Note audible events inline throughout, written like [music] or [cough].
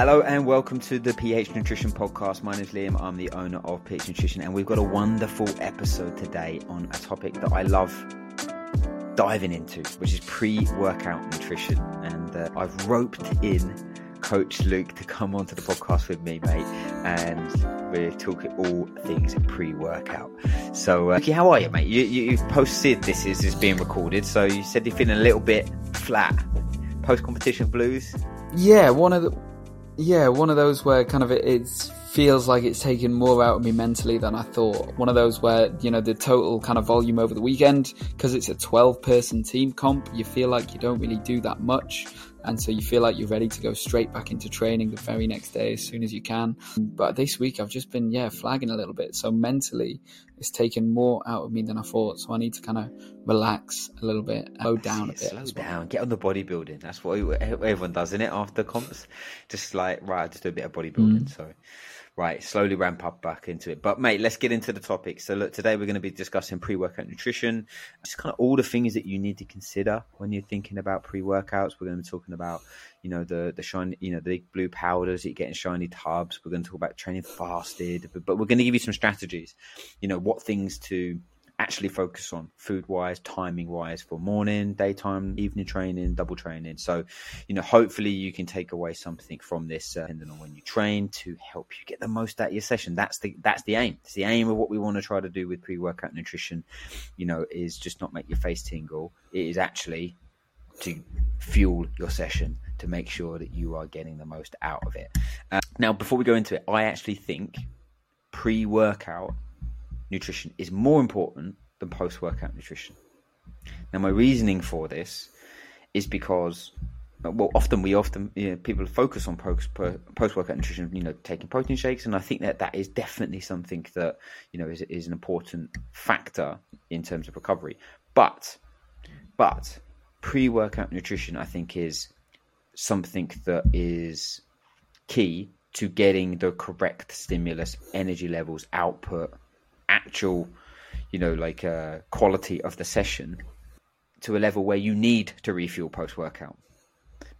Hello and welcome to the PH Nutrition Podcast. My name is Liam. I'm the owner of PH Nutrition, and we've got a wonderful episode today on a topic that I love diving into, which is pre-workout nutrition. And uh, I've roped in Coach Luke to come onto the podcast with me, mate, and we're talking all things pre-workout. So, uh, how are you, mate? You, you, have posted this is, is being recorded, so you said you're feeling a little bit flat. Post-competition blues. Yeah, one of the yeah, one of those where kind of it, it feels like it's taken more out of me mentally than I thought. One of those where, you know, the total kind of volume over the weekend, because it's a 12 person team comp, you feel like you don't really do that much. And so you feel like you're ready to go straight back into training the very next day as soon as you can. But this week I've just been, yeah, flagging a little bit. So mentally, it's taken more out of me than I thought. So I need to kind of relax a little bit, slow down a bit. Slow down, get on the bodybuilding. That's what everyone does, isn't it? After comps, just like right, just do a bit of bodybuilding. Mm. So right, slowly ramp up back into it. But mate, let's get into the topic. So look, today we're going to be discussing pre-workout nutrition. Just kind of all the things that you need to consider when you're thinking about pre-workouts. We're going to be talking about, you know, the the shiny, you know, the big blue powders you get in shiny tubs. We're going to talk about training fasted, but, but we're going to give you some strategies. You know, what things to actually focus on food wise, timing wise for morning, daytime, evening training, double training. So, you know, hopefully you can take away something from this, uh, depending on when you train, to help you get the most out of your session. That's the that's the aim. It's the aim of what we want to try to do with pre workout nutrition. You know, is just not make your face tingle. It is actually to fuel your session to make sure that you are getting the most out of it. Uh, now, before we go into it, I actually think pre workout nutrition is more important than post workout nutrition. Now, my reasoning for this is because, well, often we often you know, people focus on post post workout nutrition, you know, taking protein shakes, and I think that that is definitely something that you know is is an important factor in terms of recovery. But, but pre workout nutrition, I think, is something that is key to getting the correct stimulus, energy levels, output, actual, you know, like uh, quality of the session to a level where you need to refuel post workout.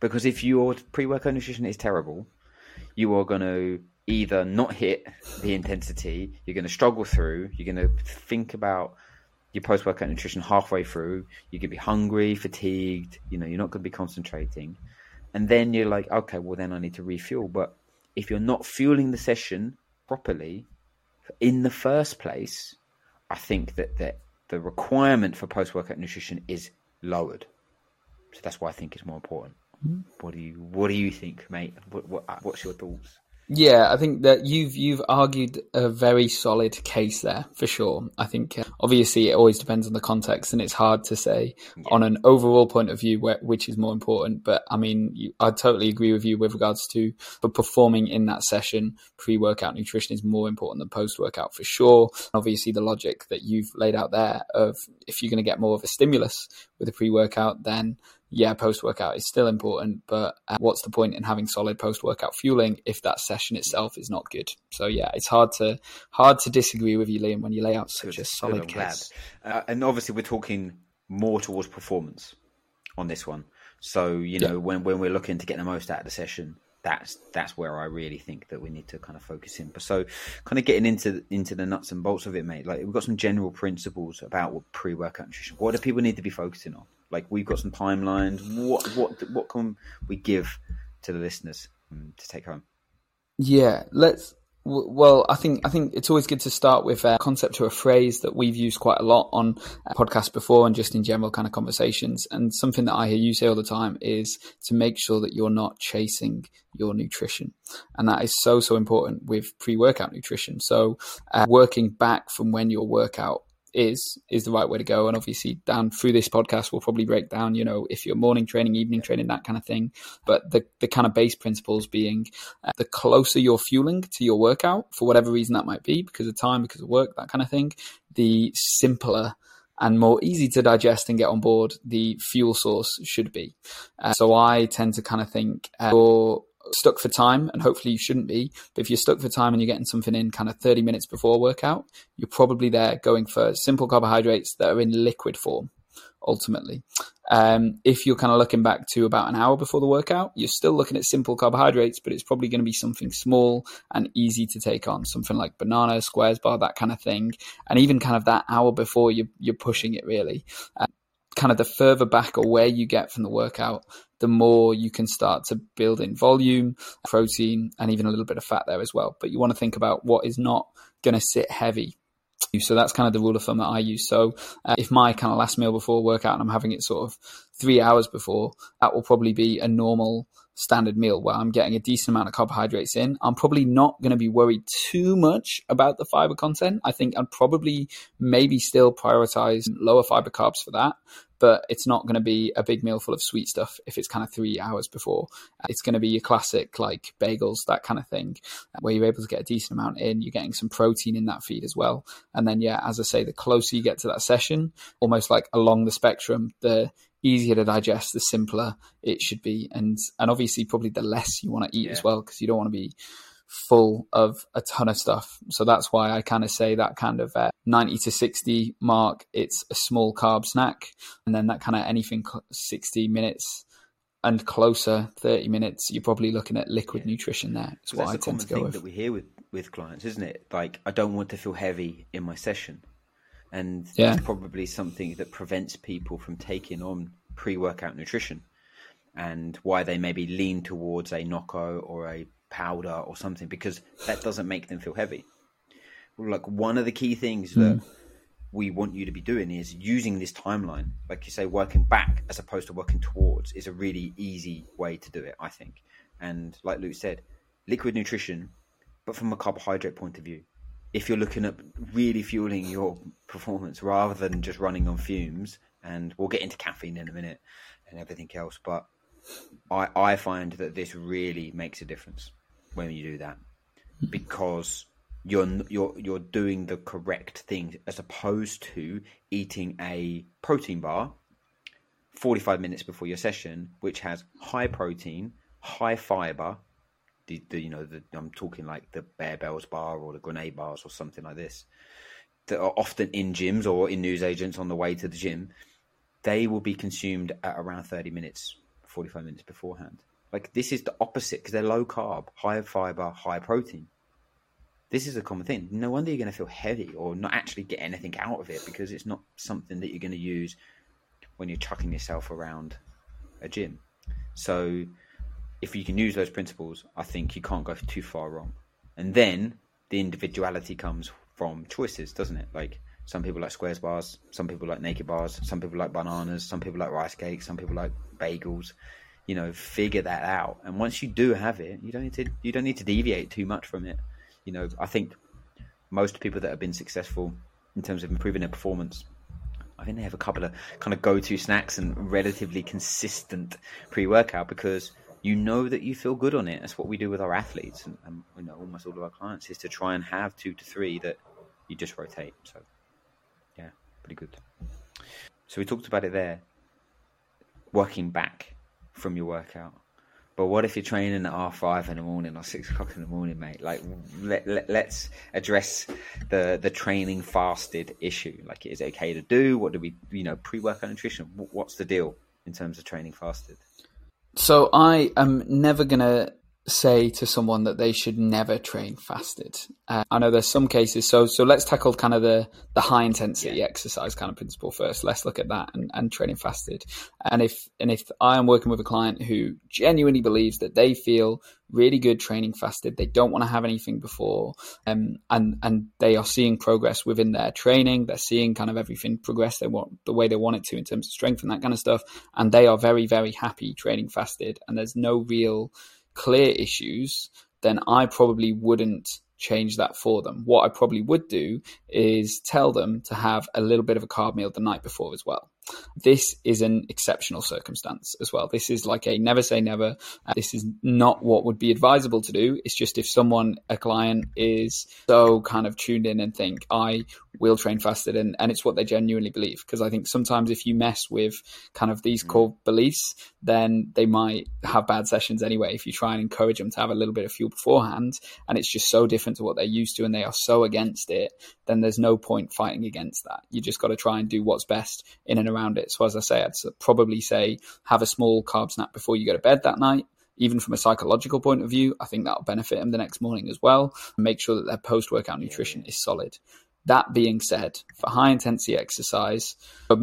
Because if your pre workout nutrition is terrible, you are going to either not hit the intensity, you're going to struggle through, you're going to think about your post workout nutrition halfway through, you're going to be hungry, fatigued, you know, you're not going to be concentrating. And then you're like, okay, well, then I need to refuel. But if you're not fueling the session properly, in the first place, I think that, that the requirement for post workout nutrition is lowered. So that's why I think it's more important. Mm-hmm. What do you What do you think, mate? What, what, What's your thoughts? Yeah, I think that you've you've argued a very solid case there for sure. I think uh, obviously it always depends on the context, and it's hard to say yeah. on an overall point of view where, which is more important. But I mean, you, I totally agree with you with regards to for performing in that session. Pre-workout nutrition is more important than post-workout for sure. Obviously, the logic that you've laid out there of if you're going to get more of a stimulus with a pre-workout, then yeah, post workout is still important, but uh, what's the point in having solid post workout fueling if that session itself is not good? So yeah, it's hard to hard to disagree with you, Liam, when you lay out such good, a solid case. Uh, and obviously, we're talking more towards performance on this one. So you know, yeah. when when we're looking to get the most out of the session, that's that's where I really think that we need to kind of focus in. But so, kind of getting into into the nuts and bolts of it, mate. Like we've got some general principles about what pre workout nutrition. What do people need to be focusing on? Like we've got some timelines. What what what can we give to the listeners um, to take home? Yeah, let's. Well, I think I think it's always good to start with a concept or a phrase that we've used quite a lot on podcasts before, and just in general kind of conversations. And something that I hear you say all the time is to make sure that you're not chasing your nutrition, and that is so so important with pre-workout nutrition. So, uh, working back from when your workout is is the right way to go. And obviously, down through this podcast, we'll probably break down, you know, if you're morning training, evening training, that kind of thing. But the the kind of base principles being uh, the closer you're fueling to your workout, for whatever reason that might be, because of time, because of work, that kind of thing, the simpler and more easy to digest and get on board the fuel source should be. Uh, so I tend to kind of think uh, your stuck for time, and hopefully you shouldn't be. But if you're stuck for time and you're getting something in kind of 30 minutes before workout, you're probably there going for simple carbohydrates that are in liquid form. Ultimately, um, if you're kind of looking back to about an hour before the workout, you're still looking at simple carbohydrates, but it's probably going to be something small and easy to take on, something like banana, squares bar, that kind of thing. And even kind of that hour before you're, you're pushing it really. Kind of the further back or where you get from the workout, the more you can start to build in volume, protein, and even a little bit of fat there as well. But you want to think about what is not going to sit heavy. So that's kind of the rule of thumb that I use. So uh, if my kind of last meal before workout and I'm having it sort of three hours before, that will probably be a normal standard meal where I'm getting a decent amount of carbohydrates in. I'm probably not going to be worried too much about the fiber content. I think I'd probably maybe still prioritize lower fiber carbs for that but it's not going to be a big meal full of sweet stuff if it's kind of three hours before. It's going to be your classic like bagels, that kind of thing, where you're able to get a decent amount in. You're getting some protein in that feed as well. And then, yeah, as I say, the closer you get to that session, almost like along the spectrum, the easier to digest, the simpler it should be. And, and obviously, probably the less you want to eat yeah. as well, because you don't want to be full of a ton of stuff. So that's why I kind of say that kind of uh, 90 to 60 mark, it's a small carb snack. And then that kind of anything 60 minutes and closer, 30 minutes, you're probably looking at liquid yeah. nutrition there. It's what I tend to go thing with. that we hear with, with clients, isn't it? Like, I don't want to feel heavy in my session. And yeah. that's probably something that prevents people from taking on pre workout nutrition and why they maybe lean towards a Nocco or a powder or something because that doesn't make them feel heavy. Like one of the key things that mm. we want you to be doing is using this timeline, like you say, working back as opposed to working towards is a really easy way to do it, I think. And like Luke said, liquid nutrition, but from a carbohydrate point of view. If you're looking at really fueling your performance rather than just running on fumes, and we'll get into caffeine in a minute and everything else, but I, I find that this really makes a difference when you do that. Because you're you're you're doing the correct thing as opposed to eating a protein bar 45 minutes before your session which has high protein high fiber the, the you know the, I'm talking like the Barebells bar or the grenade bars or something like this that are often in gyms or in newsagents on the way to the gym they will be consumed at around 30 minutes 45 minutes beforehand like this is the opposite because they're low carb, high fiber, high protein. This is a common thing. No wonder you're going to feel heavy or not actually get anything out of it because it's not something that you're going to use when you're chucking yourself around a gym. So if you can use those principles, I think you can't go too far wrong. And then the individuality comes from choices, doesn't it? Like some people like squares bars, some people like naked bars, some people like bananas, some people like rice cakes, some people like bagels you know, figure that out. And once you do have it, you don't need to you don't need to deviate too much from it. You know, I think most people that have been successful in terms of improving their performance, I think they have a couple of kind of go-to snacks and relatively consistent pre-workout because you know that you feel good on it. That's what we do with our athletes, and, and you know almost all of our clients is to try and have two to three that you just rotate. So, yeah, pretty good. So we talked about it there, working back from your workout. But what if you're training at half five in the morning or six o'clock in the morning, mate? Like, let, let, us address the the training fasted issue. Like, is it okay to do? What do we, you know, pre workout nutrition? What's the deal in terms of training fasted? So I am never gonna say to someone that they should never train fasted. Uh, I know there's some cases. So so let's tackle kind of the the high intensity yeah. exercise kind of principle first. Let's look at that and, and training fasted. And if and if I am working with a client who genuinely believes that they feel really good training fasted, they don't want to have anything before, um, and and they are seeing progress within their training. They're seeing kind of everything progress they want the way they want it to in terms of strength and that kind of stuff. And they are very very happy training fasted. And there's no real clear issues, then I probably wouldn't change that for them. What I probably would do is tell them to have a little bit of a carb meal the night before as well. This is an exceptional circumstance as well. This is like a never say never. This is not what would be advisable to do. It's just if someone, a client, is so kind of tuned in and think, I will train fasted, and, and it's what they genuinely believe. Because I think sometimes if you mess with kind of these mm. core beliefs, then they might have bad sessions anyway. If you try and encourage them to have a little bit of fuel beforehand, and it's just so different to what they're used to, and they are so against it, then there's no point fighting against that. You just got to try and do what's best in and around it. So as I say, I'd probably say have a small carb snack before you go to bed that night. Even from a psychological point of view, I think that'll benefit them the next morning as well. And make sure that their post workout nutrition is solid. That being said, for high intensity exercise, for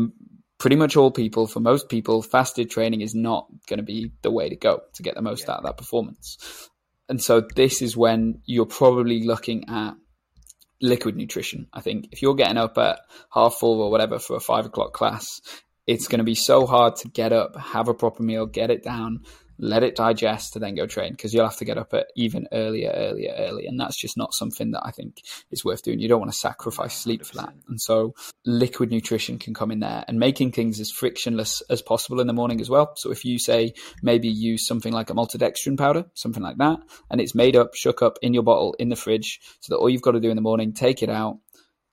pretty much all people, for most people, fasted training is not going to be the way to go to get the most yeah. out of that performance. And so this is when you're probably looking at liquid nutrition. I think if you're getting up at half four or whatever for a five o'clock class, it's going to be so hard to get up, have a proper meal, get it down, let it digest to then go train because you'll have to get up at even earlier, earlier, earlier. And that's just not something that I think is worth doing. You don't want to sacrifice sleep for that. And so liquid nutrition can come in there and making things as frictionless as possible in the morning as well. So if you say maybe use something like a maltodextrin powder, something like that, and it's made up, shook up in your bottle in the fridge so that all you've got to do in the morning, take it out,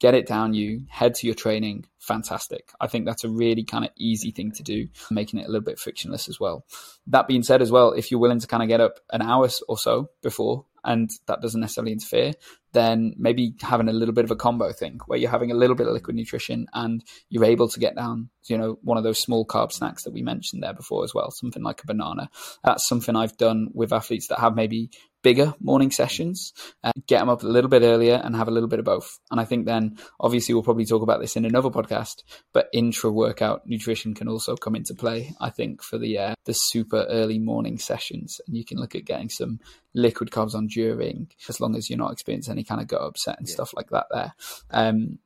get it down you, head to your training, fantastic. I think that's a really kind of easy thing to do, making it a little bit frictionless as well. That being said, as well, if you're willing to kind of get up an hour or so before and that doesn't necessarily interfere, then maybe having a little bit of a combo thing where you're having a little bit of liquid nutrition and you're able to get down, you know, one of those small carb snacks that we mentioned there before as well, something like a banana. That's something I've done with athletes that have maybe bigger morning sessions, uh, get them up a little bit earlier and have a little bit of both. And I think then, obviously, we'll probably talk about this in another podcast, but intra workout nutrition can also come into play, I think, for the, uh, the super early morning sessions. And you can look at getting some liquid carbs on during, as long as you're not experiencing any kind of gut upset and yeah. stuff like that there. Um,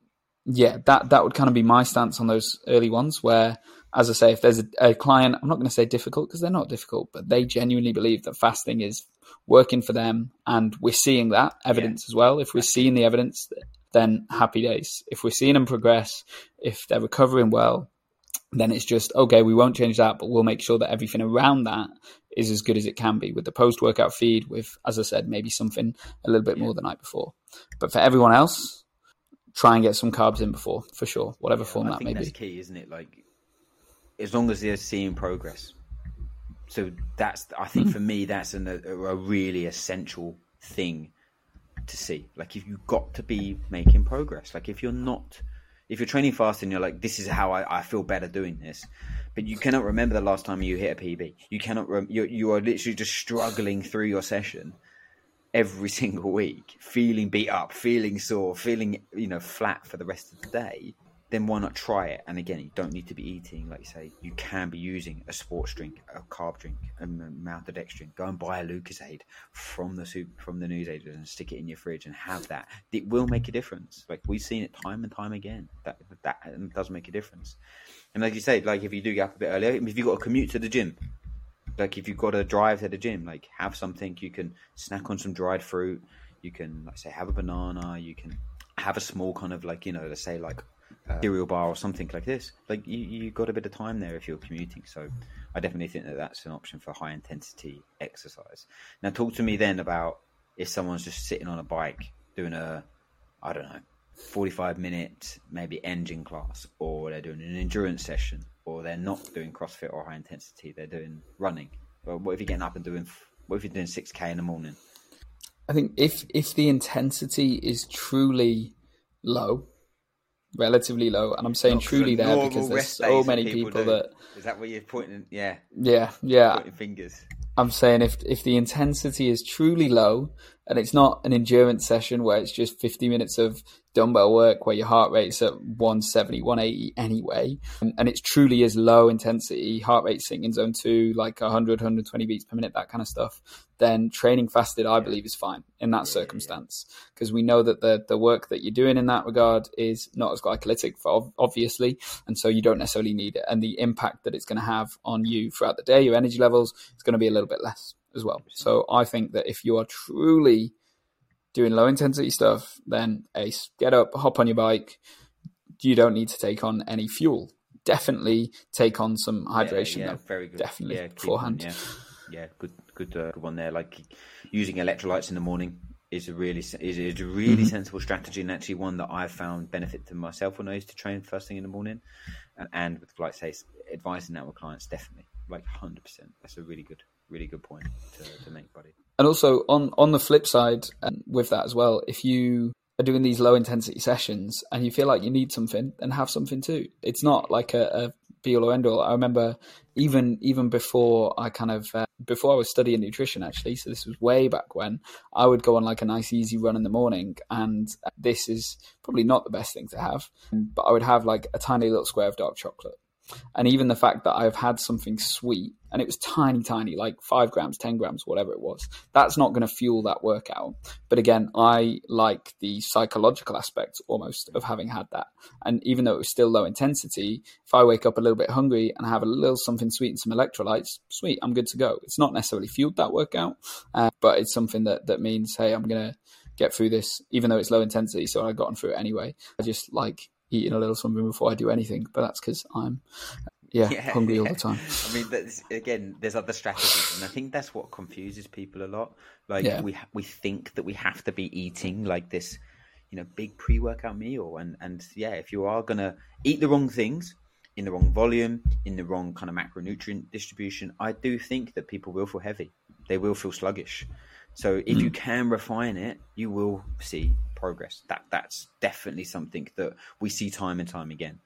yeah, that, that would kind of be my stance on those early ones where as I say, if there's a, a client, I'm not going to say difficult because they're not difficult, but they genuinely believe that fasting is working for them. And we're seeing that evidence yeah. as well. If we're seeing the evidence, then happy days. If we're seeing them progress, if they're recovering well, then it's just, okay, we won't change that, but we'll make sure that everything around that is as good as it can be with the post workout feed, with, as I said, maybe something a little bit more the night before. But for everyone else, try and get some carbs in before, for sure, whatever yeah, form I that may be. key, isn't it? Like, as long as they're seeing progress. So that's I think hmm. for me that's an, a, a really essential thing to see. Like if you've got to be making progress. Like if you're not, if you're training fast and you're like, this is how I, I feel better doing this, but you cannot remember the last time you hit a PB. You cannot. Rem- you you are literally just struggling through your session every [laughs] single week, feeling beat up, feeling sore, feeling you know flat for the rest of the day then why not try it? And again, you don't need to be eating, like you say, you can be using a sports drink, a carb drink, a maltodextrin. Go and buy a Lucozade from the soup, from the newsagent and stick it in your fridge and have that. It will make a difference. Like we've seen it time and time again. That that um, does make a difference. And like you say, like if you do get up a bit earlier, if you've got to commute to the gym, Like if you've got to drive to the gym, like have something you can snack on some dried fruit. You can, like say, have a banana. You can have a small kind of like you know, let's say like a Uh, cereal bar or something like this. Like you, you got a bit of time there if you're commuting. So I definitely think that that's an option for high intensity exercise. Now, talk to me then about if someone's just sitting on a bike doing a, I don't know, 45 minute maybe engine class, or they're doing an endurance session, or they're not doing CrossFit or high intensity, they're doing running. But what if you're getting up and doing, what if you're doing 6K in the morning? I think if if the intensity is truly low, relatively low, and I'm saying Not truly there because there's so many people people that Is that what you're pointing? Yeah, yeah yeah pointing fingers. I'm saying if if the intensity is truly low and it's not an endurance session where it's just 50 minutes of dumbbell work where your heart rate's at 170, 180 anyway, and, and it's truly is low intensity, heart rate sitting in zone two, like 100, 120 beats per minute, that kind of stuff, then training fasted, I believe, is fine in that circumstance. because we know that the the work that you're doing in that regard is not as glycolytic, for obviously, and so you don't necessarily need it, and the impact that it's going to have on you throughout the day, your energy levels, is going to be a little bit less as well. So I think that if you are truly doing low intensity stuff, then ace, get up, hop on your bike. You don't need to take on any fuel. Definitely take on some hydration. Yeah, yeah, very good. Definitely yeah, beforehand. yeah, yeah, good, good, uh, good one there. Like using electrolytes in the morning is a really is, is a really Mm-hmm. sensible strategy, and actually one that I've found benefit to myself when I used to train first thing in the morning, and, and with like say advising that with clients, definitely like hundred percent. That's a really good, really good point to, to make, buddy. And also on on the flip side, and with that as well, if you are doing these low intensity sessions and you feel like you need something, then have something too. It's not like a, a be all or end all. I remember even even before I kind of uh, before I was studying nutrition actually, so this was way back when I would go on like a nice easy run in the morning, and this is probably not the best thing to have, but I would have like a tiny little square of dark chocolate. And even the fact that I've had something sweet and it was tiny, tiny, like five grams, 10 grams, whatever it was, that's not going to fuel that workout. But again, I like the psychological aspect almost of having had that. And even though it was still low intensity, if I wake up a little bit hungry and have a little something sweet and some electrolytes, sweet, I'm good to go. It's not necessarily fueled that workout, uh, but it's something that, that means, hey, I'm going to get through this, even though it's low intensity. So I've gotten through it anyway. I just like eating a little something before I do anything, but that's because I'm [laughs] yeah, hungry all the time. [laughs] I mean, that's, again, there's other strategies, and I think that's what confuses people a lot. Like Yeah. we we think that we have to be eating like this, you know, big pre-workout meal, and and yeah, if you are gonna eat the wrong things in the wrong volume, in the wrong kind of macronutrient distribution, I do think that people will feel heavy. They will feel sluggish. So if you hmm. can refine it, you will see progress. That that's definitely something that we see time and time again.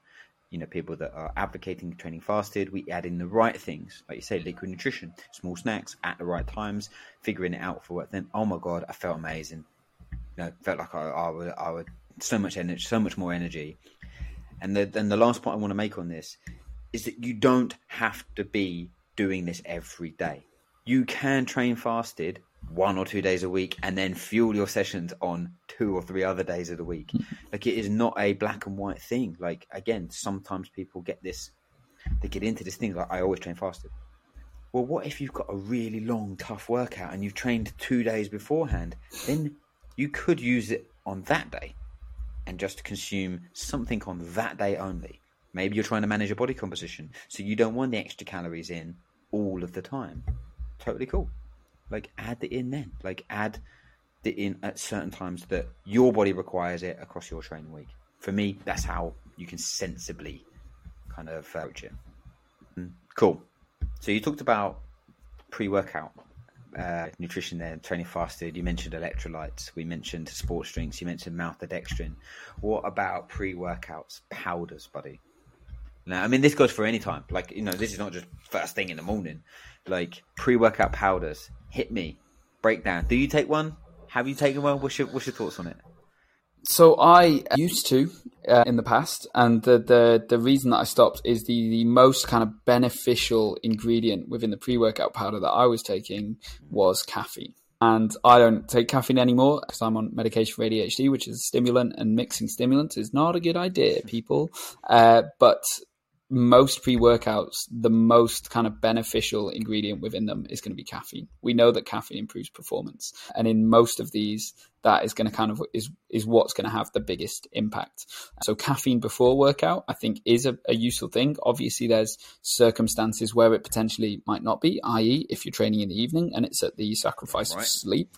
You know people that are advocating training fasted we add in the right things. Like you say liquid nutrition small snacks at the right times figuring it out for what then oh my god i felt amazing. You know felt like i, I would i would so much energy so much more energy. And the and the last point i want to make on this is that you don't have to be doing this every day. You can train fasted one or two days a week and then fuel your sessions on two or three other days of the week. Hmm. Like it is not a black and white thing. Like again, sometimes people get this they get into this thing like I always train fasted. Well, what if you've got a really long, tough workout and you've trained two days beforehand? Then you could use it on that day and just consume something on that day only. Maybe you're trying to manage your body composition, so you don't want the extra calories in all of the time. Totally cool. Like add it in then. Like add it in at certain times that your body requires it across your training week. For me, that's how you can sensibly kind of approach it. Mm, Cool. So you talked about pre-workout uh, nutrition there, training fasted. You mentioned electrolytes. We mentioned sports drinks. You mentioned maltodextrin. What about pre-workouts, powders, buddy? Now, I mean, this goes for any time. Like, you know, this is not just first thing in the morning. Like pre-workout powders. Hit me. Breakdown. Do you take one? Have you taken one? What's your What's your thoughts on it? So I used to uh, in the past, and the, the the reason that I stopped is the the most kind of beneficial ingredient within the pre workout powder that I was taking was caffeine. And I don't take caffeine anymore because I'm on medication for ADHD, which is a stimulant, and mixing stimulants is not a good idea, people. Uh, but most pre workouts, the most kind of beneficial ingredient within them is going to be caffeine. We know that caffeine improves performance. And in most of these, that is going to kind of is is what's going to have the biggest impact. So caffeine before workout, I think, is a, a, useful thing. Obviously, there's circumstances where it potentially might not be, i.e., if you're training in the evening and it's at the sacrifice right. of sleep.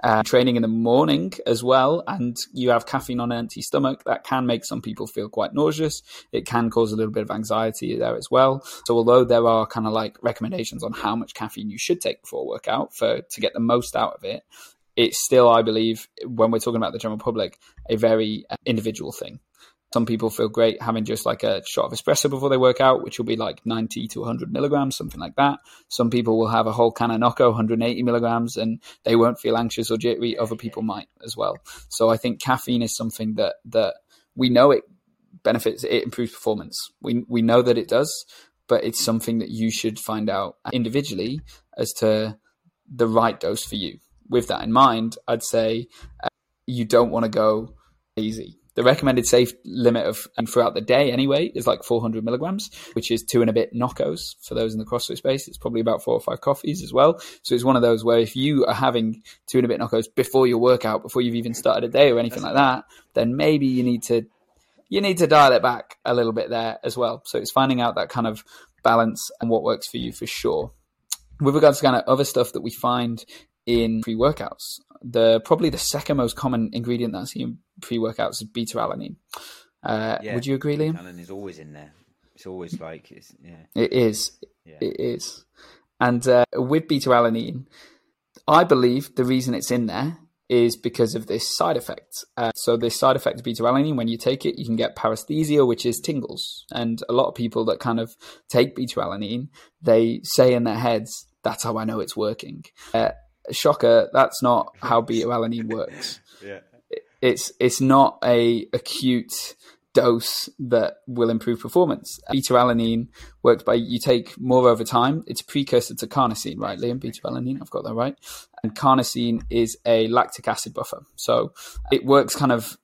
Uh, training in the morning as well, and you have caffeine on an empty stomach, that can make some people feel quite nauseous. It can cause a little bit of anxiety there as well. So, although there are kind of like recommendations on how much caffeine you should take before workout for to get the most out of it, it's still, I believe, when we're talking about the general public, a very uh, individual thing. Some people feel great having just like a shot of espresso before they work out, which will be like 90 to 100 milligrams, something like that. Some people will have a whole can of Nocco, 180 milligrams, and they won't feel anxious or jittery. Other people might as well. So I think caffeine is something that that we know it benefits, it improves performance. We we know that it does, but it's something that you should find out individually as to the right dose for you with that in mind, I'd say uh, you don't want to go easy. The recommended safe limit of and throughout the day anyway is like 400 milligrams, which is two and a bit Noccos for those in the CrossFit space. It's probably about four or five coffees as well. So it's one of those where if you are having two and a bit Noccos before your workout, before you've even started a day or anything like that, then maybe you need to you need to dial it back a little bit there as well. So it's finding out that kind of balance and what works for you for sure. With regards to kind of other stuff that we find in pre workouts. The probably the second most common ingredient that I see in pre workouts is beta alanine. Uh, yeah, would you agree, Liam? Alanine is always in there. It's always like it's yeah. It is. Yeah. It is. And uh, with beta alanine, I believe the reason it's in there is because of this side effect. Uh, so this side effect of beta alanine, when you take it, you can get paresthesia, which is tingles. And a lot of people that kind of take beta alanine, they say in their heads, "That's how I know it's working." Uh, shocker, that's not how [laughs] beta alanine works. yeah. It's it's not a acute dose that will improve performance. Beta alanine works by you take more over time. It's a precursor to carnosine, right, Liam? Beta alanine, I've got that right. And carnosine is a lactic acid buffer. So it works kind of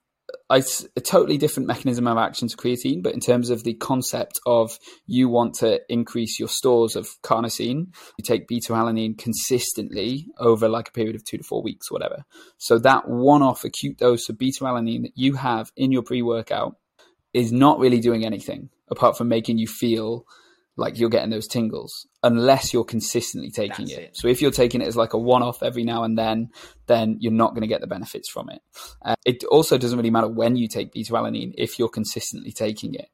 it's a totally different mechanism of action to creatine, but in terms of the concept of you want to increase your stores of carnosine, you take beta alanine consistently over like a period of two to four weeks, whatever. So that one off acute dose of beta alanine that you have in your pre workout is not really doing anything apart from making you feel like you're getting those tingles unless you're consistently taking it. it. So if you're taking it as like a one-off every now and then, then you're not going to get the benefits from it. Uh, it also doesn't really matter when you take beta alanine if you're consistently taking it.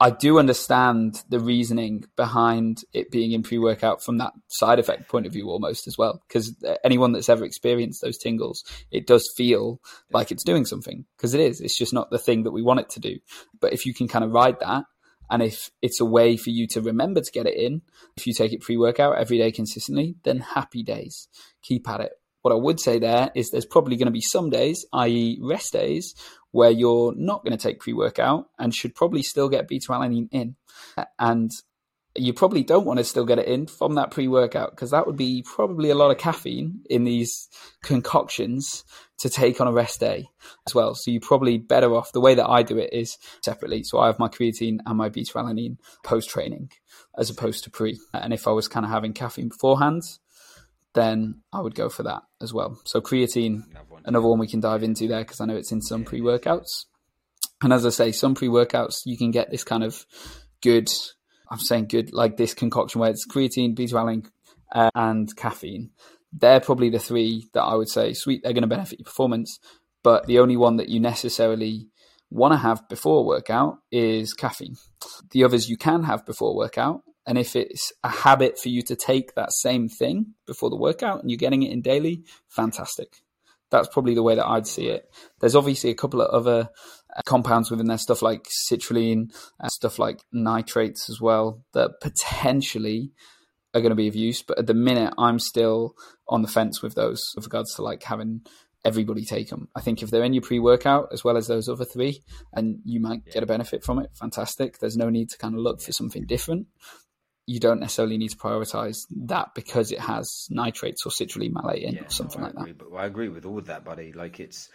I do understand the reasoning behind it being in pre-workout from that side effect point of view almost as well because anyone that's ever experienced those tingles it does feel like it's doing something because it is it's just not the thing that we want it to do but if you can kind of ride that and if it's a way for you to remember to get it in, if you take it pre workout every day consistently, then happy days. Keep at it. What I would say there is there's probably going to be some days, i.e., rest days, where you're not going to take pre workout and should probably still get beta alanine in. And you probably don't want to still get it in from that pre workout because that would be probably a lot of caffeine in these concoctions to take on a rest day as well. So you're probably better off. The way that I do it is separately. So I have my creatine and my beta alanine post training as opposed to pre. And if I was kind of having caffeine beforehand, then I would go for that as well. So creatine, another one we can dive into there because I know it's in some pre workouts. And as I say, some pre workouts you can get this kind of good I'm saying good, like this concoction where it's creatine, beta alanine, uh, and caffeine. They're probably the three that I would say, sweet, they're going to benefit your performance. But the only one that you necessarily want to have before workout is caffeine. The others you can have before workout. And if it's a habit for you to take that same thing before the workout and you're getting it in daily, fantastic. That's probably the way that I'd see it. There's obviously a couple of other compounds within there, stuff like citrulline, uh, stuff like nitrates as well, that potentially are going to be of use. But at the minute, I'm still on the fence with those with regards to like having everybody take them. I think if they're in your pre workout as well as those other three, and you might get a benefit from it, fantastic. There's no need to kind of look for something different. You don't necessarily need to prioritize that because it has nitrates or citrulline malate in yeah, or something no, like agree, that. But I agree with all of that, buddy. Like it's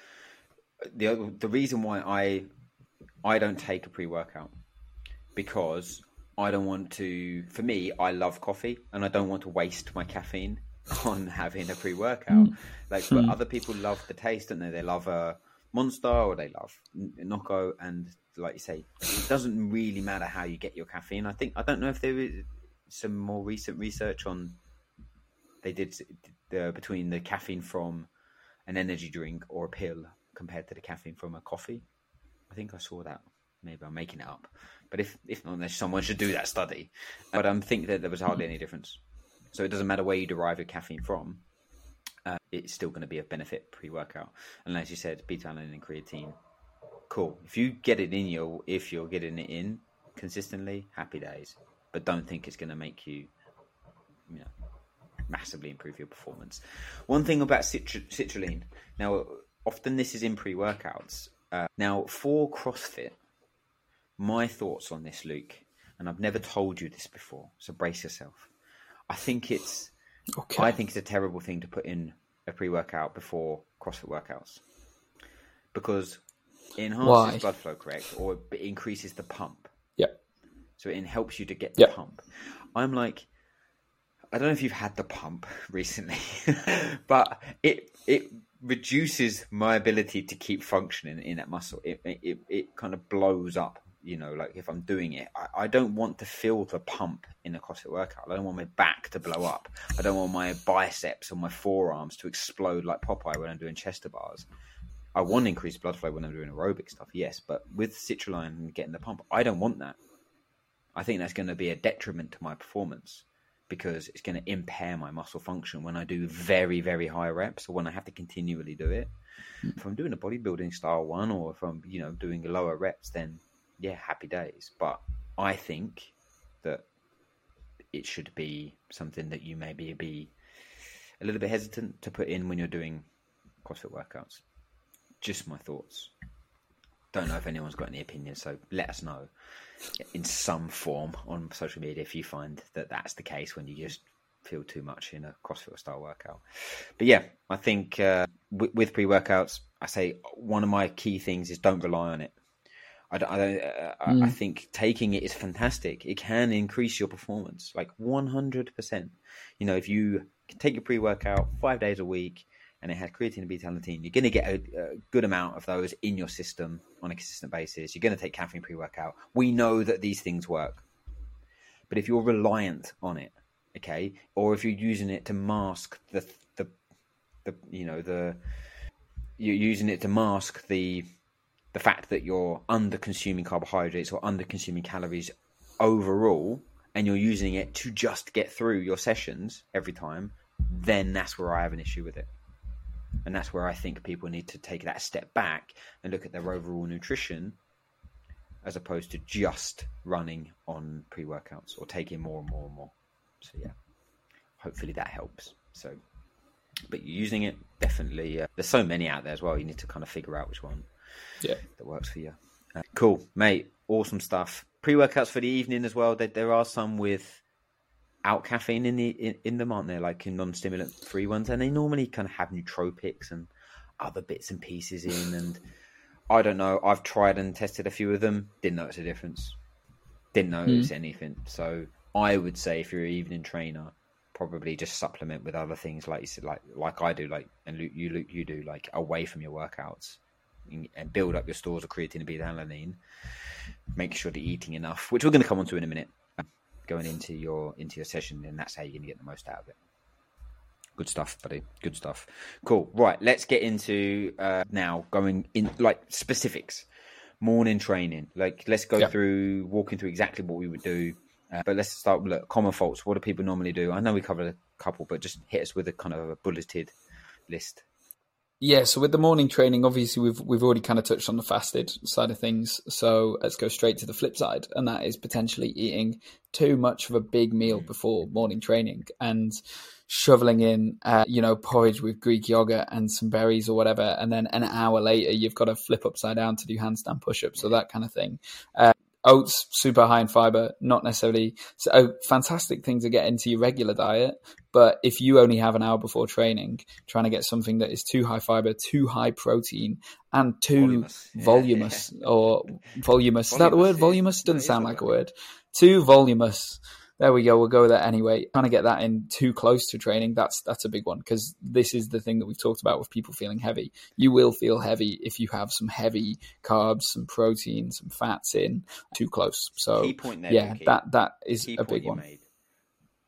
the the reason why I I don't take a pre workout because I don't want to. For me, I love coffee, and I don't want to waste my caffeine [laughs] on having a pre-workout. Mm. Like, but mm. other people love the taste, don't they? They love a Monster or they love Nocco, and like you say, it doesn't really matter how you get your caffeine. I think I don't know if there is some more recent research on they did the, between the caffeine from an energy drink or a pill compared to the caffeine from a coffee. I think I saw that. Maybe I'm making it up, but if if not, someone should do that study. But I um, think that there was hardly any difference. So it doesn't matter where you derive your caffeine from. Uh, it's still going to be a benefit pre-workout. And as you said, beta alanine and creatine, cool. If you get it in your, if you're getting it in consistently, happy days. But don't think it's going to make you, you know, massively improve your performance. One thing about citru- citrulline. Now, often this is in pre-workouts. Uh, now, for CrossFit, my thoughts on this, Luke, and I've never told you this before, so brace yourself. I think it's okay. I think it's a terrible thing to put in a pre-workout before CrossFit workouts because it enhances Why? blood flow, correct, or it increases the pump. So it helps you to get the pump. I'm like, I don't know if you've had the pump [laughs] recently, [laughs] but it it reduces my ability to keep functioning in that muscle. It it it kind of blows up you know, like if I'm doing it, I, I, don't want to feel the pump in a CrossFit workout. I don't want my back to blow up. I don't want my biceps or my forearms to explode like Popeye when I'm doing chest to bars. I want increased blood flow when I'm doing aerobic stuff, yes, but with citrulline and getting the pump, I don't want that. I think that's going to be a detriment to my performance because it's going to impair my muscle function when I do very, very high reps or when I have to continually do it. If I'm doing a bodybuilding style one or if I'm, you know, doing lower reps, then yeah, happy days. But I think that it should be something that you maybe be a little bit hesitant to put in when you're doing CrossFit workouts. Just my thoughts. Don't know if anyone's got any opinions, so let us know in some form on social media if you find that that's the case when you just feel too much in a CrossFit style workout. But yeah, I think uh, with, with pre workouts, I say one of my key things is don't rely on it. I, don't, I, don't, uh, mm. I think taking it is fantastic. It can increase your performance like 100%. You know, if you take your pre workout five days a week and it has creatine and beta alanine, you're going to get a, a, good amount of those in your system on a consistent basis. You're going to take caffeine pre workout. We know that these things work. But if you're reliant on it, okay, or if you're using it to mask the, the, the you know, the, you're using it to mask the the fact that you're under consuming carbohydrates or under consuming calories overall and you're using it to just get through your sessions every time, then that's where I have an issue with it. And that's where I think people need to take that step back and look at their overall nutrition as opposed to just running on pre workouts or taking more and more and more. So, yeah, hopefully that helps. So, but using it definitely, uh, there's so many out there as well. You need to kind of figure out which one yeah, that works for you. Uh, cool, mate. Awesome stuff. Pre workouts for the evening as well. There, there are some with out caffeine in the in, in them, aren't there? Like in non stimulant free ones, and they normally kind of have nootropics and other bits and pieces in. And I don't know. I've tried and tested a few of them. Didn't notice a difference. Didn't notice mm. anything. So I would say if you're an evening trainer, probably just supplement with other things like you said, like like I do, like and Luke, you Luke, you do, like away from your workouts and build up your stores of creatine and beta-alanine. Make sure you're eating enough, which we're going to come on to in a minute. Going into your into your session, and that's how you're going to get the most out of it. Good stuff, buddy. Good stuff. Cool. Right, let's get into uh, now going in like specifics. Morning training. Like, let's go through walking through exactly what we would do. Uh, but let's start with look, common faults. What do people normally do? I know we covered a couple, but just hit us with a kind of a bulleted list. Yeah, so with the morning training, obviously we've we've already kind of touched on the fasted side of things. So let's go straight to the flip side, and that is potentially eating too much of a big meal before morning training and shoveling in, uh, you know, porridge with Greek yogurt and some berries or whatever, and then an hour later you've got to flip upside down to do handstand push-ups or that kind of thing. Uh, oats super high in fiber not necessarily so a fantastic thing to get into your regular diet but if you only have an hour before training trying to get something that is too high fiber too high protein and too voluminous, voluminous yeah. or voluminous is that the word? Voluminous doesn't sound like a word. Too voluminous. There we go. We'll go there anyway. Trying to get that in too close to training. That's that's a big one because this is the thing that we've talked about with people feeling heavy. You will feel heavy if you have some heavy carbs, some protein, some fats in too close. So Key point there, yeah, Vicky. that that is Key a big one. made.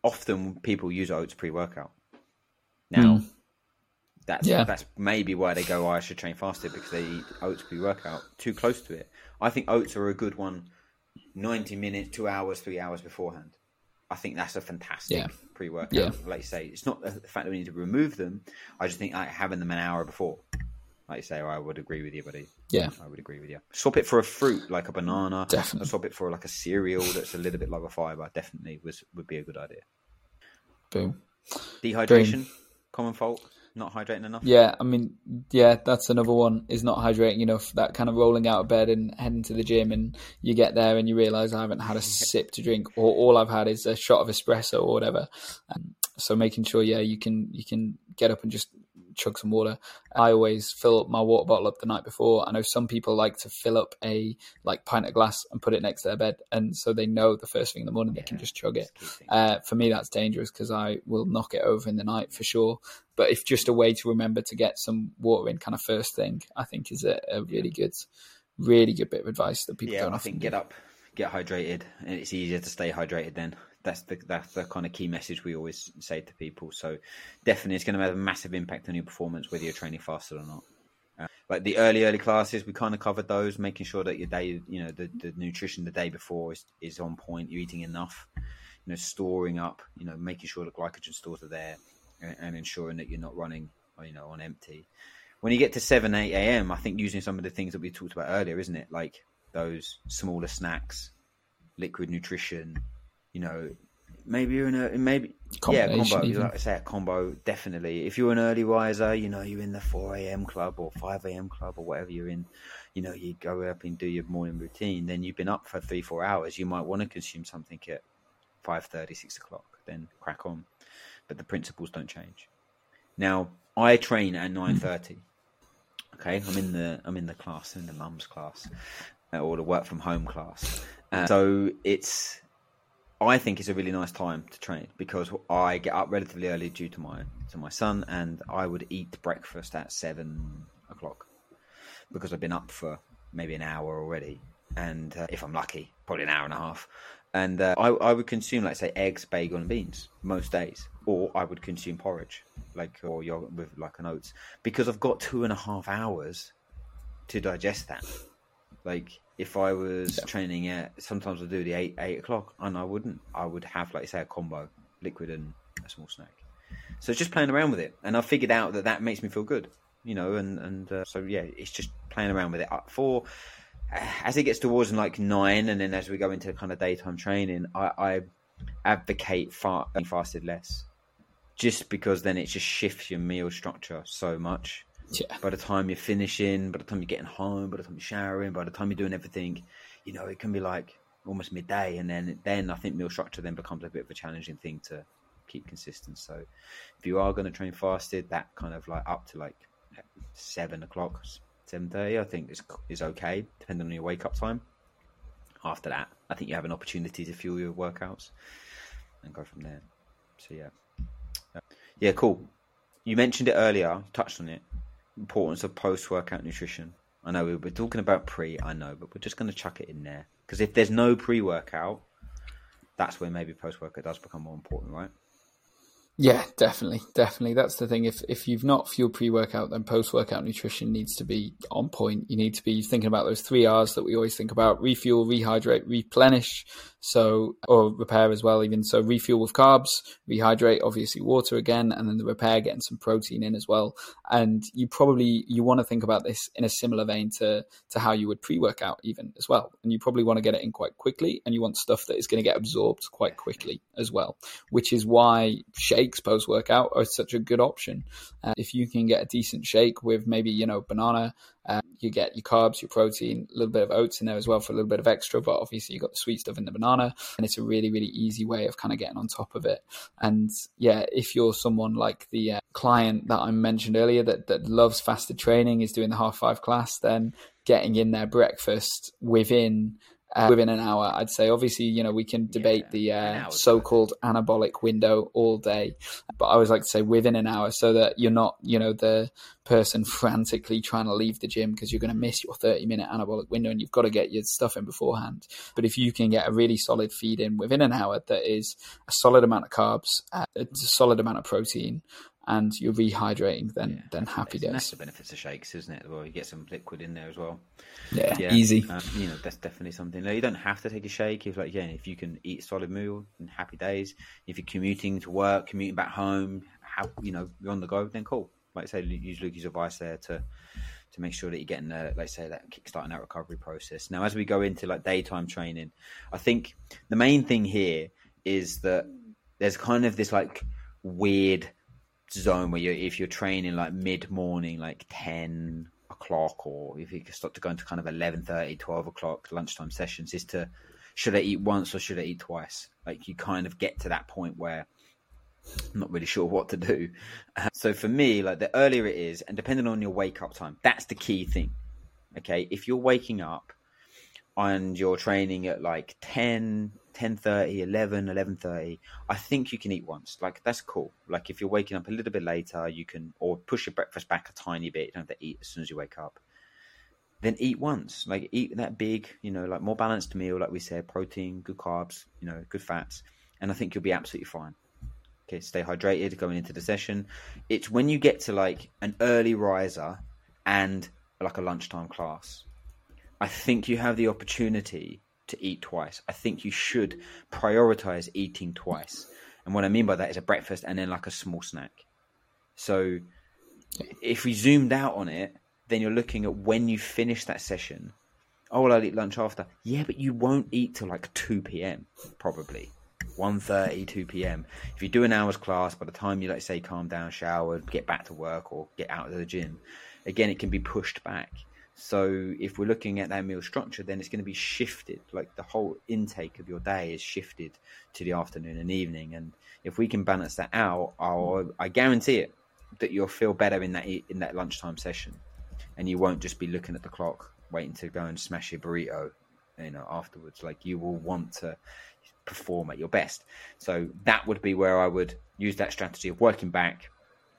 Often people use oats pre-workout. Now, that's Hmm. Yeah. that's maybe why they go, oh, I should train fasted because they eat oats pre-workout too close to it. I think oats are a good one. Ninety minutes, two hours, three hours beforehand. I think that's a fantastic Yeah. pre-workout. Yeah. Like you say, it's not the fact that we need to remove them. I just think like having them an hour before. Like you say, I would agree with you, buddy. Yeah. I would agree with you. Swap it for a fruit like a banana. Definitely. Swap it for like a cereal that's a little bit lower fiber. Definitely was would be a good idea. Boom. Dehydration, common fault, not hydrating enough. Yeah, I mean, yeah, that's another one. Is not hydrating enough. That kind of rolling out of bed and heading to the gym, and you get there and you realize I haven't had a [laughs] sip to drink, or all I've had is a shot of espresso or whatever. Um, so making sure, yeah, you can you can get up and just chug some water. I always fill up my water bottle up the night before. I know some people like to fill up a like pint of glass and put it next to their bed, and so they know the first thing in the morning they can just chug it. Uh, for me, that's dangerous because I will knock it over in the night for sure. But if just a way to remember to get some water in, kind of first thing, I think is a, a really good, really good bit of advice that people yeah, don't I often think do. get up, get hydrated, and it's easier to stay hydrated then. That's the that's the kind of key message we always say to people. So definitely, it's going to have a massive impact on your performance whether you're training fasted or not. Uh, like the early early classes, we kind of covered those, making sure that your day, you know, the, the nutrition the day before is, is on point. You're eating enough, you know, storing up, you know, making sure the glycogen stores are there, and, and ensuring that you're not running, you know, on empty. When you get to seven eight a.m., I think using some of the things that we talked about earlier, isn't it? Like those smaller snacks, liquid nutrition, you know, maybe you're in a maybe yeah combo. even. Like I say, a combo definitely. If you're an early riser, you know you're in the four a.m. club or five a.m. club or whatever you're in. You know you go up and do your morning routine. Then you've been up for three four hours. You might want to consume something at five thirty six o'clock. Then crack on. But the principles don't change. Now I train at nine thirty. Okay, I'm in the I'm in the class, I'm in the mum's class, uh, or the work from home class. Uh, so it's I think it's a really nice time to train because I get up relatively early due to my to my son, and I would eat breakfast at seven o'clock because I've been up for maybe an hour already, and uh, if I'm lucky, probably an hour and a half. And uh, I, I would consume, like say, eggs, bagel, and beans most days, or I would consume porridge, like or yogurt with like an oats, because I've got two and a half hours to digest that. Like if I was training at sometimes I do the eight eight o'clock and I wouldn't. I would have like say a combo, liquid and a small snack. So it's just playing around with it, and I figured out that that makes me feel good, you know. And and uh, so yeah, it's just playing around with it. For as it gets towards like nine, and then as we go into kind of daytime training, I, I advocate far, fasted less, just because then it just shifts your meal structure so much Yeah, by the time you're finishing, by the time you're getting home, by the time you're showering, by the time you're doing everything, you know, it can be like almost midday, and then then I think meal structure then becomes a bit of a challenging thing to keep consistent. So if you are going to train fasted, that kind of like up to like seven o'clock, seven thirty, I think is is okay, depending on your wake up time. After that, I think you have an opportunity to fuel your workouts and go from there. So yeah, yeah, cool. You mentioned it earlier, touched on it importance of post workout nutrition. I know we were talking about pre, I know, but we're just going to chuck it in there because if there's no pre workout, that's where maybe post workout does become more important, right? yeah, definitely, definitely. That's the thing. If if you've not fueled pre workout, then post workout nutrition needs to be on point. You need to be thinking about those three R's that we always think about: refuel, rehydrate, replenish. So, or repair as well. Even so, refuel with carbs, rehydrate, obviously water again, and then the repair, getting some protein in as well. And you probably you want to think about this in a similar vein to to how you would pre workout even as well. And you probably want to get it in quite quickly, and you want stuff that is going to get absorbed quite quickly as well. Which is why shakes post workout are such a good option. Uh, if you can get a decent shake with maybe you know banana. Uh, you get your carbs, your protein, a little bit of oats in there as well for a little bit of extra, but obviously you got the sweet stuff in the banana, and it's a really, really easy way of kind of getting on top of it. And yeah, if you're someone like the uh, client that I mentioned earlier that that loves fasted training, is doing the half five class, then getting in their breakfast within uh, within an hour. I'd say obviously you know we can debate Yeah, the uh, so-called anabolic window all day, but I always like to say within an hour so that you're not you know the person [laughs] frantically trying to leave the gym because you're going to miss your 30 minute anabolic window and you've got to get your stuff in beforehand. But if you can get a really solid feed in within an hour that is a solid amount of carbs, uh, a solid amount of protein, and you're rehydrating, then Yeah, then happy days. that's the benefits of shakes, isn't it? Well, you get some liquid in there as well. Yeah, Yeah, easy. Um, you know, that's definitely something. Like, you don't have to take a shake if, like, yeah, if you can eat solid meal and happy days. If you're commuting to work, commuting back home, how you know you're on the go, then cool. Like I say, use Lukey's advice there to to make sure that you're getting, uh, like say, that kickstarting that recovery process. Now, as we go into like daytime training, I think the main thing here is that there's kind of this like weird zone where you if you're training like mid morning, like ten o'clock, or if you start to go into kind of 11, 12 o'clock lunchtime sessions, is to should I eat once or should I eat twice? Like you kind of get to that point where I'm not really sure what to do. Uh, so for me, like the earlier it is, and depending on your wake up time, that's the key thing. Okay, if you're waking up and you're training at like 10 10.30 11 11.30 i think you can eat once. Like that's cool. Like if you're waking up a little bit later you can or push your breakfast back a tiny bit. You don't have to eat as soon as you wake up. Then eat once. Like eat that big you know like more balanced meal like we said protein good carbs you know good fats. And i think you'll be absolutely fine. Okay stay hydrated going into the session. It's when you get to like an early riser and like a lunchtime class. I think you have the opportunity to eat twice. I think you should prioritize eating twice. And what I mean by that is a breakfast and then like a small snack. So if we zoomed out on it, then you're looking at when you finish that session. Oh, well, I'll eat lunch after. Yeah, but you won't eat till like 2 p.m. probably. 1.30, 2 p.m. If you do an hour's class, by the time you, like say, calm down, shower, get back to work or get out of the gym, again, it can be pushed back. So if we're looking at that meal structure, then it's going to be shifted. Like the whole intake of your day is shifted to the afternoon and evening. And if we can balance that out, I'll, I guarantee it that you'll feel better in that in that lunchtime session, and you won't just be looking at the clock waiting to go and smash your burrito, you know, afterwards. Like you will want to perform at your best. So that would be where I would use that strategy of working back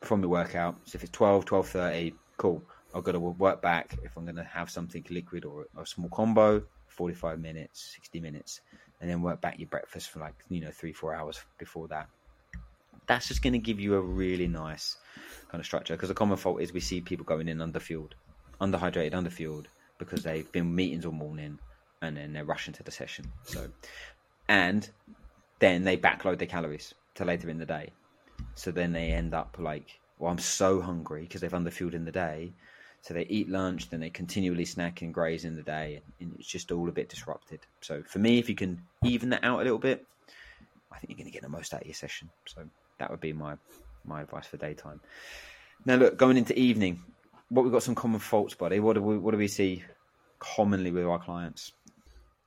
from the workout. So if it's 12, 12.30, cool. I've got to work back if I'm going to have something liquid or a small combo, 45 minutes, 60 minutes, and then work back your breakfast for like, you know, three, four hours before that. That's just going to give you a really nice kind of structure because the common fault is we see people going in underfueled, underhydrated, underfueled because they've been meetings all morning and then they're rushing to the session. So, and then they backload their calories to later in the day. So then they end up like, well, I'm so hungry because they've underfueled in the day. So they eat lunch, then they continually snack and graze in the day, and it's just all a bit disrupted. So for me, if you can even that out a little bit, I think you're going to get the most out of your session. So that would be my my advice for daytime. Now, look, going into evening, what we've got some common faults, buddy. What do we what do we see commonly with our clients?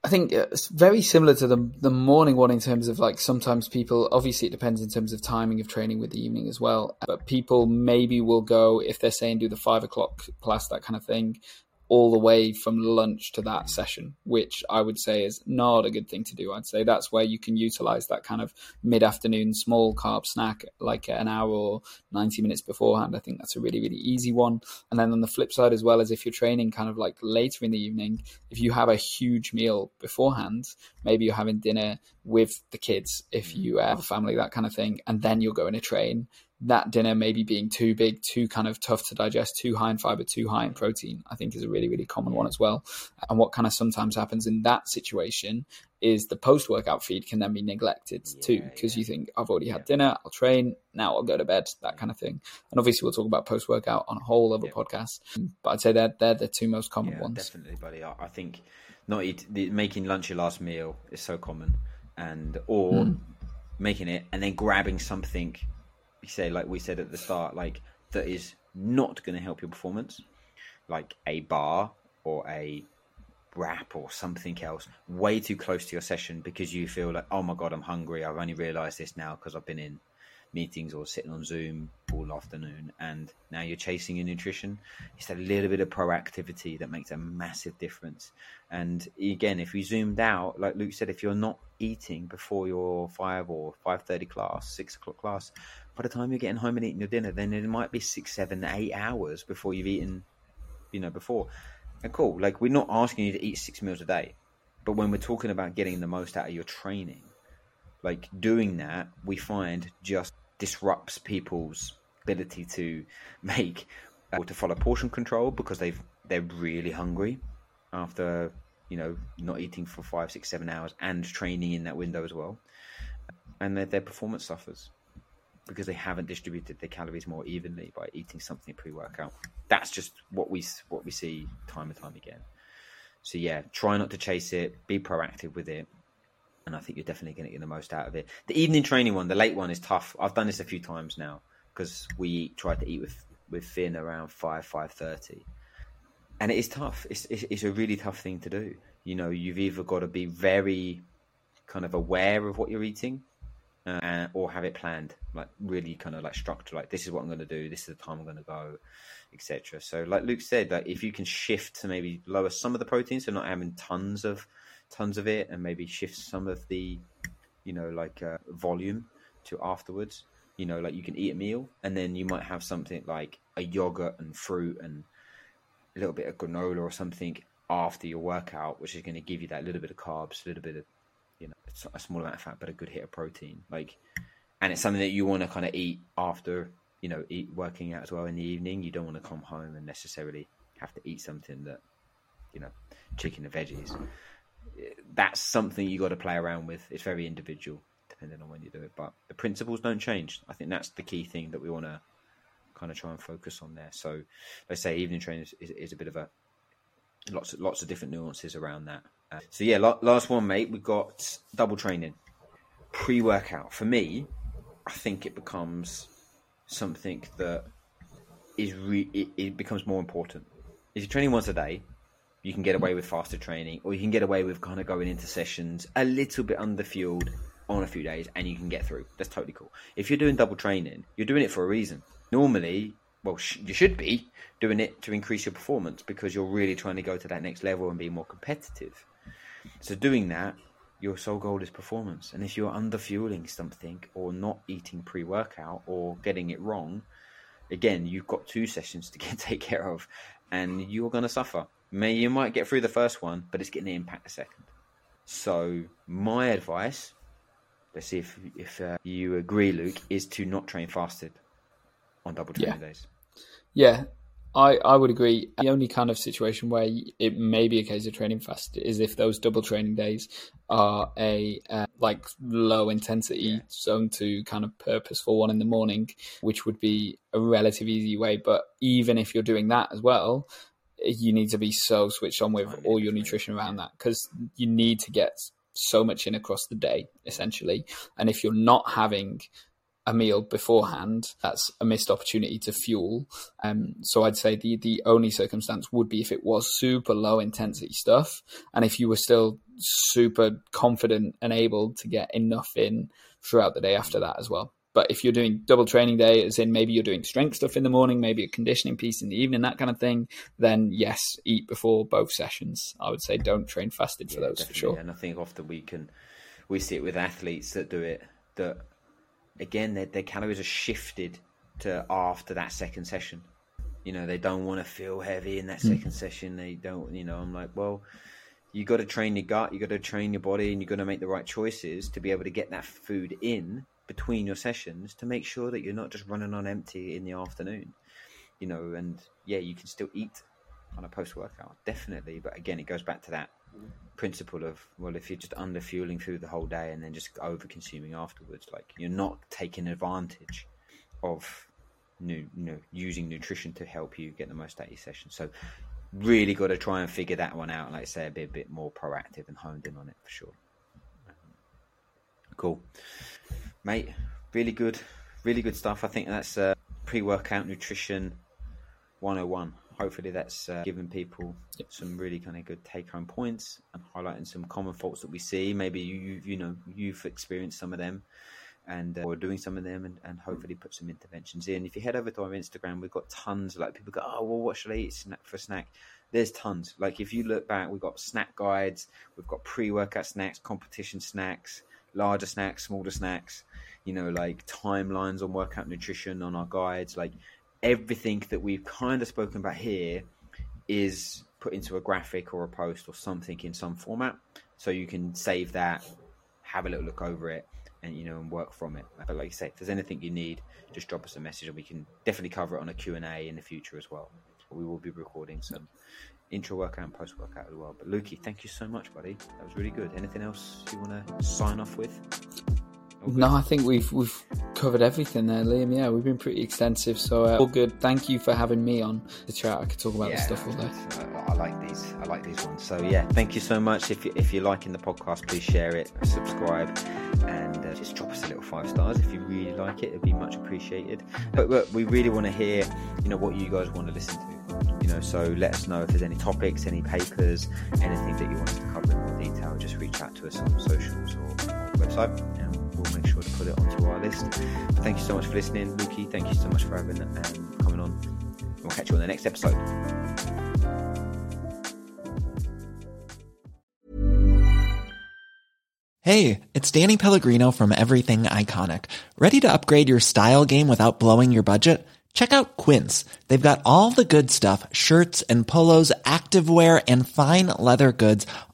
I think uh, it's very similar to the the morning one in terms of like sometimes people obviously it depends in terms of timing of training with the evening as well. But people maybe will go if they're saying do the five o'clock class that kind of thing, all the way from lunch to that session, which I would say is not a good thing to do. I'd say that's where you can utilize that kind of mid afternoon small carb snack like an hour or 90 minutes beforehand. I think that's a really, really easy one. And then on the flip side, as well as if you're training kind of like later in the evening, if you have a huge meal beforehand, maybe you're having dinner with the kids, if mm-hmm. you have a family, that kind of thing, and then you're going to train that dinner maybe being too big, too kind of tough to digest, too high in fiber, too high in protein, I think is a really, really common one as well. And what kind of sometimes happens in that situation is the post workout feed can then be neglected too, because you think, I've already had dinner, I'll train, now I'll go to bed, that kind of thing. And obviously, we'll talk about post workout on a whole other podcast. But I'd say they're, they're the two most common Yeah, ones. definitely, buddy. I, I think not eat, the, making lunch your last meal is so common, and or hmm. making it and then grabbing something. You say like we said at the start, like that is not going to help your performance, like a bar or a wrap or something else, way too close to your session because you feel like, oh my god, I'm hungry. I've only realised this now because I've been in meetings or sitting on Zoom all afternoon, and now you're chasing your nutrition. It's a little bit of proactivity that makes a massive difference. And again, if we zoomed out, like Luke said, if you're not eating before your five or five thirty class, six o'clock class, by the time you're getting home and eating your dinner, then it might be six, seven, eight hours before you've eaten, you know, before. And cool, like we're not asking you to eat six meals a day, but when we're talking about getting the most out of your training, like doing that, we find just disrupts people's ability to [laughs] make or to follow portion control because they've they're really hungry after you know not eating for five, six, seven hours and training in that window as well, and their, their performance suffers because they haven't distributed their calories more evenly by eating something pre-workout. That's just what we what we see time and time again. So yeah, try not to chase it. Be proactive with it, and I think you're definitely going to get the most out of it. The evening training one, the late one, is tough. I've done this a few times now because we try to eat with with Finn around five five thirty, and it is tough. It's, it's it's a really tough thing to do. You know, you've either got to be very kind of aware of what you're eating, uh, or have it planned, like really kind of like structure. Like this is what I'm going to do. This is the time I'm going to go, etc. So, like Luke said, like if you can shift to maybe lower some of the protein, so not having tons of tons of it, and maybe shift some of the, you know, like uh, volume to afterwards. You know, like you can eat a meal, and then you might have something like a yogurt and fruit and a little bit of granola or something after your workout, which is going to give you that little bit of carbs, a little bit of you know a small amount of fat, but a good hit of protein. Like, and it's something that you want to kind of eat after you know eat working out as well in the evening. You don't want to come home and necessarily have to eat something that you know chicken and veggies that's something you got to play around with. It's very individual depending on when you do it, but the principles don't change. I think that's the key thing that we want to kind of try and focus on there. So, let's say evening training is, is, is a bit of a lots of lots of different nuances around that. So yeah, last one, mate. We've got double training, pre workout. For me, I think it becomes something that is re- it, it becomes more important. If you're training once a day, you can get away with fasted training, or you can get away with kind of going into sessions a little bit under fueled on a few days, and you can get through. That's totally cool. If you're doing double training, you're doing it for a reason. Normally, well, sh- you should be doing it to increase your performance because you're really trying to go to that next level and be more competitive. So, doing that, your sole goal is performance. And if you're under fueling something or not eating pre workout or getting it wrong, again, you've got two sessions to [laughs] get take care of, and you're going to suffer. May you might get through the first one, but it's getting to impact the second. So my advice, let's see if if uh, you agree, Luke, is to not train fasted on double training yeah. days. Yeah, I, I would agree. The only kind of situation where it may be a case of training fast is if those double training days are a uh, like low intensity yeah. zone to kind of purposeful one in the morning, which would be a relative easy way. But even if you're doing that as well, you need to be so switched on with all your nutrition around that because you need to get so much in across the day essentially and if you're not having a meal beforehand that's a missed opportunity to fuel um, so i'd say the the only circumstance would be if it was super low intensity stuff and if you were still super confident and able to get enough in throughout the day after that as well but if you're doing double training day, as in maybe you're doing strength stuff in the morning, maybe a conditioning piece in the evening, that kind of thing, then yes, eat before both sessions. I would say don't train fasted for yeah, those definitely. for sure. And I think often we can we see it with athletes that do it that again their, their calories are shifted to after that second session. You know, they don't want to feel heavy in that mm. second session. They don't, you know, I'm like, well, you got to train your gut, you got to train your body, and you got to make the right choices to be able to get that food in between your sessions to make sure that you're not just running on empty in the afternoon. You know, and yeah, you can still eat on a post workout, definitely. But again, it goes back to that principle of well, if you're just under fueling through the whole day and then just over consuming afterwards, like you're not taking advantage of new, you know, using nutrition to help you get the most out of your session. So really got to try and figure that one out. Like I say, a bit more proactive and honed in on it for sure. Cool mate. Really good, really good stuff. I think that's uh, pre-workout nutrition 101. Hopefully, that's uh, giving people yep. some really kind of good take-home points and highlighting some common faults that we see. Maybe you, you know, you've experienced some of them, and uh, we're doing some of them and, and hopefully put some interventions in. If you head over to our Instagram, we've got tons. Like people go, oh well, what should I eat snack for snack? There's tons. Like if you look back, we've got snack guides, we've got pre-workout snacks, competition snacks, larger snacks, smaller snacks. You know, like timelines on workout nutrition on our guides. Like everything that we've kind of spoken about here is put into a graphic or a post or something in some format, so you can save that, have a little look over it, and you know and work from it. But like I say, if there's anything you need, just drop us a message and we can definitely cover it on a Q&A in the future as well. We will be recording some intra workout and post workout as well. But Lukey, thank you so much, buddy. That was really good. Anything else you want to sign off with? No, I think we've we've covered everything there, Liam. Yeah, we've been pretty extensive, so uh, all good. Thank you for having me on the chat. I could talk about yeah, this stuff all day. I, I like these. I like these ones. So yeah, thank you so much. If you, if you're liking the podcast, please share it, subscribe, and uh, just drop us a little five stars if you really like it. It'd be much appreciated. But, but we really want to hear, you know, what you guys want to listen to. You know, so let us know if there's any topics, any papers, anything that you want us to cover in more detail. Just reach out to us on socials or, or website, we'll make sure to put it onto our list. Thank you so much for listening, Lukey. Thank you so much for having um, coming on. We'll catch you on the next episode. Hey, it's Danny Pellegrino from Everything Iconic. Ready to upgrade your style game without blowing your budget? Check out Quince. They've got all the good stuff shirts and polos, activewear, and fine leather goods,